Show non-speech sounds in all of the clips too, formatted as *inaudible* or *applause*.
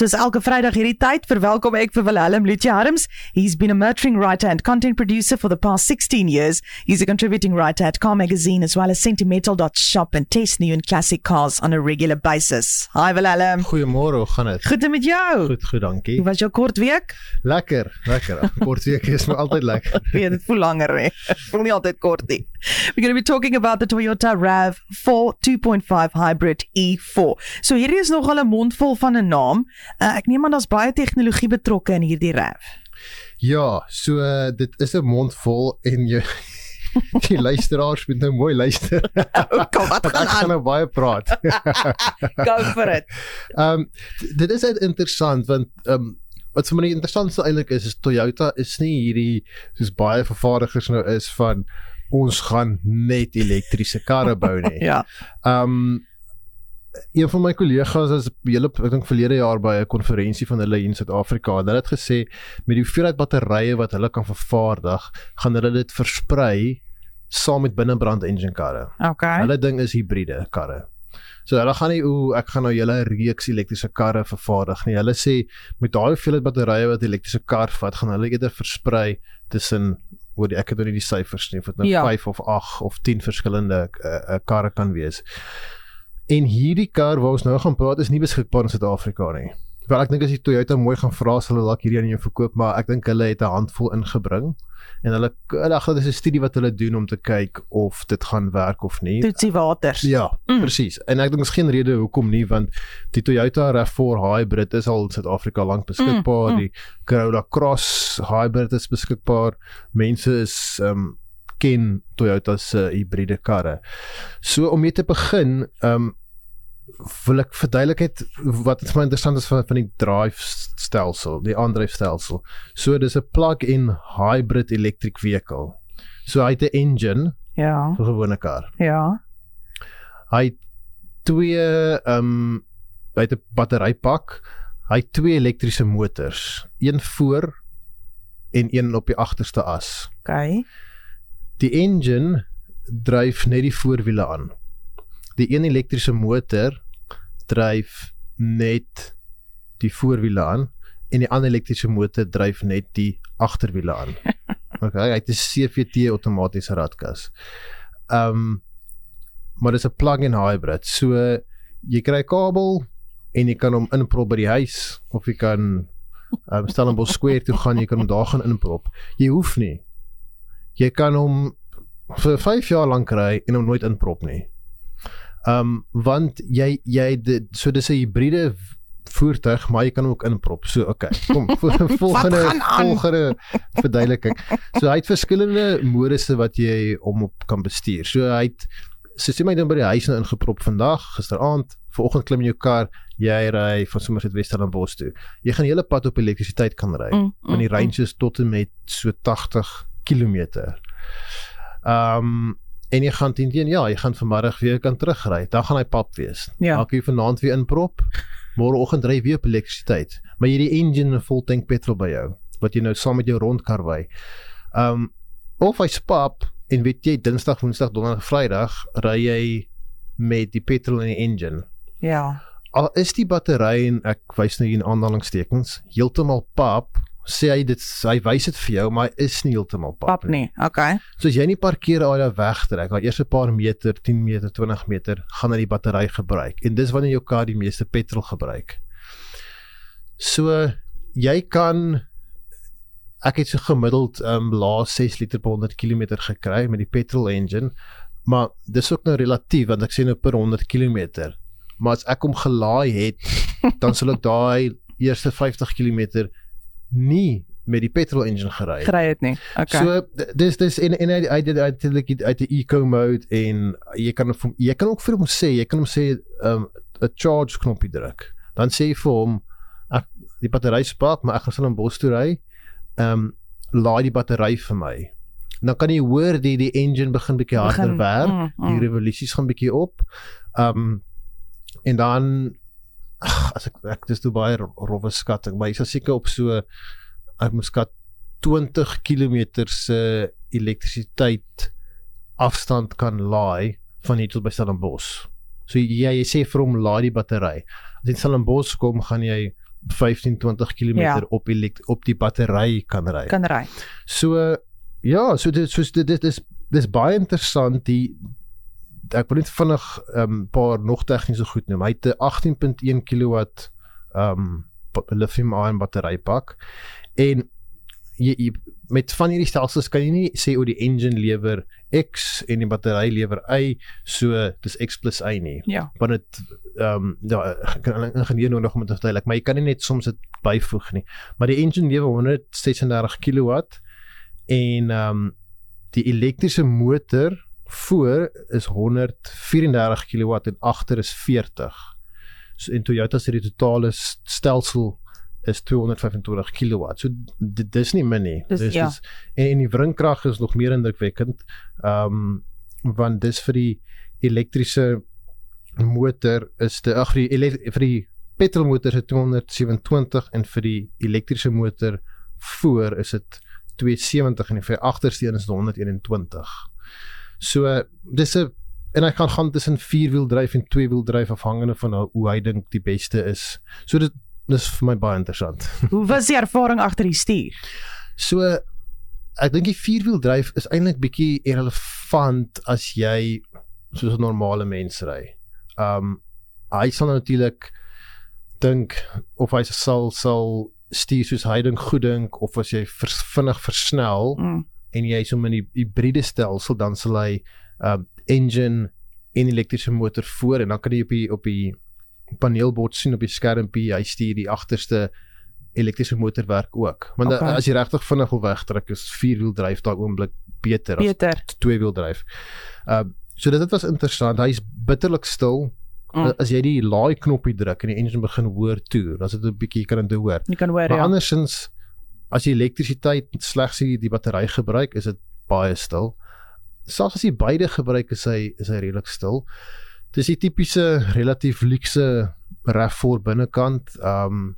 Soos elke Vrydag hierdie tyd, verwelkom ek vir Willem Lutje Harms. He's been a motoring writer and content producer for the past 16 years. He's a contributing writer at Car Magazine as well as Sentimental.shop and test new and classic cars on a regular basis. Hi Willem. Goeiemôre, hoe gaan dit? Goed met jou? Goed, goed, dankie. Hoe was jou kort week? Lekker, lekker. Kort week is maar altyd lekker. *laughs* Ja, dit voel langer hè. Voel nie altyd kort nie. We're going to be talking about the Toyota RAV4 2.5 hybrid E4. So hierdie is nogal 'n mondvol van 'n naam. Uh, ek neem aan daar's baie tegnologie betrokke in hierdie RAV. Ja, so uh, dit is 'n mond vol en jy *laughs* die luisteraars moet nou mooi luister. *laughs* Kom, wat gaan Ek gaan aan? nou baie praat. *laughs* Go for it. Ehm um, dit is interessant want ehm um, wat vir my die interessantste eintlik is is Toyota is nie hierdie soos baie vervaardigers nou is van ons gaan net elektriese karre bou nie. *laughs* Ja. Ehm um, een van my kollegas was hele ek dink verlede jaar by 'n konferensie van hulle in Suid-Afrika. Hulle het gesê met die hoeveelheid batterye wat hulle kan vervaardig, gaan hulle dit versprei saam met binnebrand engine karre. Okay. Hulle ding is hibriede karre. So hulle gaan nie o, ek gaan nou julle reeks elektriese karre vervaardig nie. Hulle sê met daai hoeveelheid batterye wat 'n elektriese kar vat, gaan hulle eerder versprei tussen oor die ek het nou nie die syfers nie of dit nou Ja. 5 of 8 of 10 verskillende uh, uh, karre kan wees. En hierdie kar waar ons nou gaan praat is nie beskikbaar in Suid-Afrika nie. Wel ek dink as die Toyota mooi gaan vra sal hulle dalk hierdie aan jou verkoop, maar ek dink hulle het 'n handvol ingebring en hulle ag dit is 'n studie wat hulle doen om te kyk of dit gaan werk of nie. Toetsie waters. Ja, Mm. presies. En ek dink daar's geen rede hoekom nie want die Toyota RAV4 Hybrid is al in Suid-Afrika lank beskikbaar. Mm, mm. Die Corolla Cross Hybrid is beskikbaar. Mense is ehm um, ken Toyota se uh, hibriede karre. So om mee te begin, ehm um, wil ek verduidelikheid wat vir my interessant is van van die drive stelsel, die aandryfstelsel. So dis 'n plug-in hybrid electric vehicle. So hy het 'n engine Ja. vir 'n gewone kar. Ja. Hy het twee ehm um, hy het 'n batterypak. Hy het twee elektriese motors, een voor en een op die agterste as. Okay. Die engine dryf net die voorwiele aan. Die een elektriese motor dryf net die voorwiele aan en die ander elektriese motor dryf net die agterwiele aan. *laughs* Okay, hy het 'n CVT outomatiese radkas. Ehm um, maar dit is 'n plug-in hybrid. So jy kry 'n kabel en jy kan hom inprop by die huis of jy kan ehm um, Stellenbosch Square toe gaan, jy kan hom daar gaan inprop. Jy hoef nie. Jy kan hom vir 5 jaar lank ry en hom nooit inprop nie. Ehm um, want jy jy dit so dis 'n hibriede voertuig, maar jy kan hom ook inprop. So okay. Kom *laughs* vol- volgende volgende verduideliking. So hy het verskillende modusse wat jy hom op kan bestuur. So hy het so sê my dan by die huis nou ingeprop vandag, gisteraand, vanoggend klim in jou kar, jy ry van Somerset West na Bos toe. Jy gaan die hele pad op elektrisiteit kan ry. Mm, Want die range is tot en met so 80 km. Ehm um, en jy gaan teen ja, jy gaan vanmiddag weer kan terugry. Dan gaan hy pap wees. Ja. Dan kan jy vanaand weer inprop. Môreoggend ry weer op elektrisiteit. Maar jy het die engine en 'n vol tank petrol by jou wat jy nou saam met jou rondkar ry. Ehm um, of hy spap en weet jy Dinsdag, Woensdag, Donderdag, Vrydag ry jy met die petrol in die engine. Ja. Al is die battery en ek wys nou hier in aanhalingstekens heeltemal pap, sê hy dit hy wys dit vir jou, maar hy is nie heeltemal pap, Pap nie. Okay. So as jy nie parkeer daar wegtrek, al eers 'n paar meter, 10 meter, 20 meter, gaan hy die battery gebruik. En dis wanneer jou kar die meeste petrol gebruik. So jy kan ek het so gemiddeld um laas 6 liter per 100 km gekry met die petrol engine, maar dis ook nou relatief want ek sê nou per 100 km. Maar as ek hom gelaai het, dan sal ek daai eerste 50 km nie met die petrol engine gery het. Kry dit nie. Okay. So dis dis en en hy hy dit uiteindelik uit die eco mode en jy kan hom jy kan ook vir hom sê jy kan hom sê um 'n charge knoppie druk. Dan sê jy vir hom ek die battery spak maar ek gaan sal in bos toe ry. Um laai die battery vir my. En dan kan jy hoor die die engine begin bietjie harder Begin- werk. mm, mm. Die revolusies gaan bietjie op. Um en dan ag, as ek ek dis toe baie ro- rowwe skatting, maar jy sal seker op so ek moet skat 20 km se elektrisiteit afstand kan laai van hier tot by Stellenbosch. So jy jy sê vir hom laai die battery. As jy in Stellenbosch kom, gaan jy 15 20 km Ja. op elekt op die battery kan ry. Kan ry. So ja, so dit dit dit is dis baie interessant die ek wil net vinnig 'n um, paar nog tegniese goed noem. Hy het 'n 18.1 kW um lithium ion batterypak en jy, jy met van hierdie stelsels kan jy nie sê o die engine lewer X en die battery lewer Y, so dis X plus Y nie. Ja. Want dit ehm um, ja, kan 'n ingenieur nodig om dit te verduidelik, maar jy kan nie net soms dit byvoeg nie. Maar die engine lewer 136 kW en ehm um, die elektriese motor voor is 134 kW en agter is 40. So en Toyota se die totale stelsel is 225 kW. So dit dis nie min nie. Dis- ja. en, en die wringkrag is nog meer indrukwekkend. Ehm um, want dis vir die elektriese motor is die ag vir die vir die petrolmotor dit 227 en vir die elektriese motor voor is dit 270 en vir die agterste een is dit 121. So dis 'n en hy kan gaan tussen vierwieldryf en tweewieldryf afhangende van hoe- hoe hy dink die beste is. So dit dis vir my baie interessant. *laughs* Hoe was die ervaring agter die stuur? So ek dink die vierwieldryf is eintlik bietjie irrelevant as jy soos 'n normale mens ry. Um hy sal natuurlik dink of hy sal sal stuur soos hy dink goed dink of as jy vers, vinnig versnel Mm. En jy is om in die hibriede stelsel dan sal hy um engine en elektriese motor voor en dan kan jy op die op die paneelbord sien op die skermpie hy stuur die agterste elektriese motor werk ook. Want Okay. okay. as jy regtig vinnig wil wegtrek is vierwieldryf daai oomblik beter as Beter. tweewieldryf. Um so dit, dit was interessant. Hy's bitterlik stil. Mm. As jy die laai knoppie druk en die engine begin hoor toe, dan is dit 'n bietjie kan dit hoor. Jy kan hoor Maar ja. andersins as jy elektrisiteit slegs die, die battery gebruik, is dit baie stil. Selfs as jy beide gebruik, is hy is hy redelik stil. Dis die tipiese relatief luukse RAV4 binnekant. Um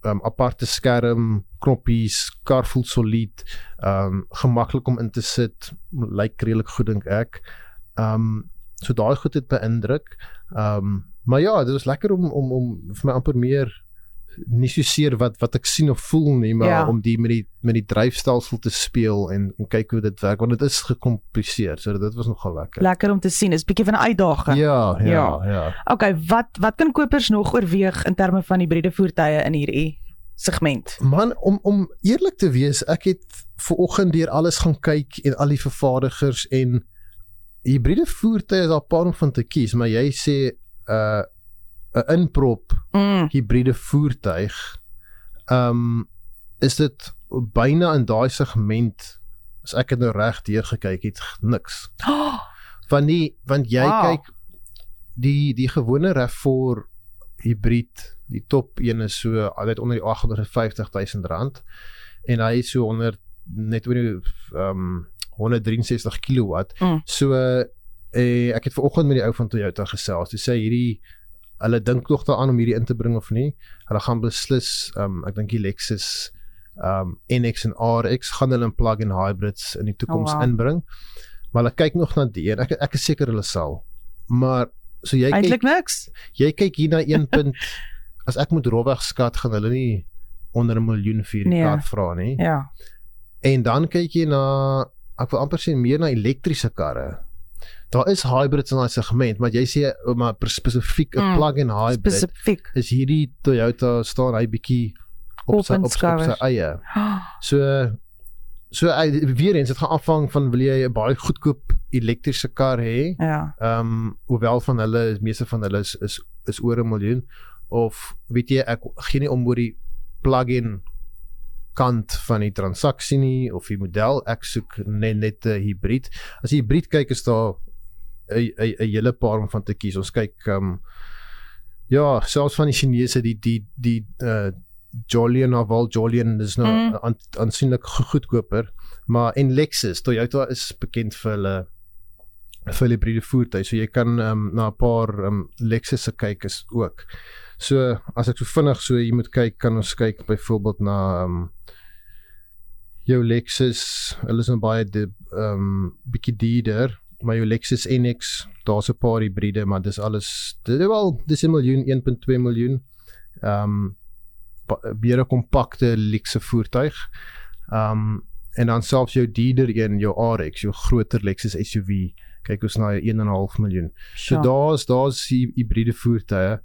um aparte skerm, knoppies, kar voel solied, um gemaklik om in te sit, lyk redelik goed dink ek. Um so daai goed het beïndruk. Um maar ja, dit was lekker om om om vir my amper meer nie so seer wat wat ek sien of voel nie, maar Ja. om die met die met die dryfstelsel te speel en en kyk hoe dit werk want dit is gekompliseer. So dit was nogal lekker. Lekker om te sien. Is bietjie van 'n uitdaging. Ja, ja, Ja. ja. Okay, wat wat kan kopers nog oorweeg in terme van hibriede voertuie in hierdie segment? Man, om om eerlik te wees, ek het ver oggend deur alles gaan kyk en al die vervaardigers en hibriede voertuie is daar 'n paar om van te kies, maar jy sê 'n uh, 'n inprop Mm. hibriede voertuig. Ehm um, is dit byna in daai segment as ek dit nou reg deur gekyk het niks. Oh, Want die want jy Wow. kyk die die gewone RAV4 hibrid, die top een is so altyd onder die 850 000 rand en hy is so onder net oor die ehm um, 163 kW. Mm. So eh, ek het vanoggend met die ou van Toyota gesels. Hy sê hierdie hulle dink nog daaraan om hierdie in te bring of nie. Hulle gaan beslis ehm um, ek dink die Lexus ehm um, NX en RX gaan hulle in plug-in hybrids in die toekoms Oh, wow. inbring. Maar hulle kyk nog na die en ek ek is seker hulle sal. Maar so jy kyk eintlik niks. jy kyk hier na een *laughs* punt as ek moet rowweg skat gaan hulle nie onder 'n miljoen vir die Nee. kar vra nie. Ja. En dan kyk jy na ek wil amper sê meer na elektriese karre. Daar is hybrids in daai segment, maar jy sê oh, maar spesifiek 'n Mm, plug-in hybrid Spesifiek. is hierdie Toyota staan hy bietjie op sy Op in op, sy- op sy eie. *gasps* So so weer eens dit gaan afhang van wil jy 'n baie goedkoop elektriese kar hê? Ja. Ehm um, hoewel van hulle meeste van hulle is is, is oor 'n miljoen of weet jy ek gee nie om oor die plug-in kant van die transaksie nie of die model ek soek net net 'n hibrid. As jy hibrid kyk is daar 'n 'n hele paar om van te kies. Ons kyk ehm um, ja, selfs van die Chinese die die die uh Jolion of al Jolion dis nou Mm. aan, aansienlik go- goedkoper, maar en Lexus, Toyota is bekend vir hulle vir hulle hybride voertuie. So jy kan um, na 'n paar um, Lexus se kyk is ook. So as ek so vinnig so jy moet kyk, kan ons kyk byvoorbeeld na um, jou Lexus, hulle is nou baie die um bietjie duurder, maar jou Lexus NX, daar's 'n paar hibride, maar dis alles dit wel dis 'n miljoen, 1.2 miljoen. Um meer 'n kompakte luxe voertuig. Um en dan selfs jou dierder een, jou RX, jou groter Lexus SUV, kyk ons na 1.5 miljoen. So Sure. daar's daar's die hibriede voertuie.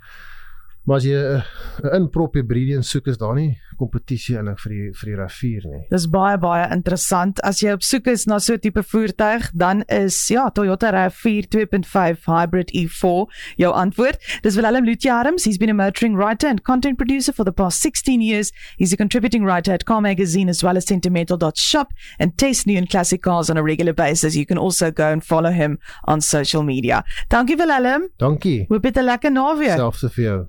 Maar as jy 'n uh, inprop hibriede soek is daar nie kompetisie eintlik vir die vir die RAV4 nie. Dis baie baie interessant. As jy op soek is na so 'n tipe voertuig, dan is ja, Toyota RAV4 2.5 Hybrid E4 jou antwoord. Dis Willem Lutjarums. He's been a motoring writer and content producer for the past 16 years. He's a contributing writer at Car Magazine as well as Sentimental.shop and test new and classic cars on a regular basis. You can also go and follow him on social media. Dankie Willem. Dankie. Hoop dit 'n lekker naweek. Selfs vir jou.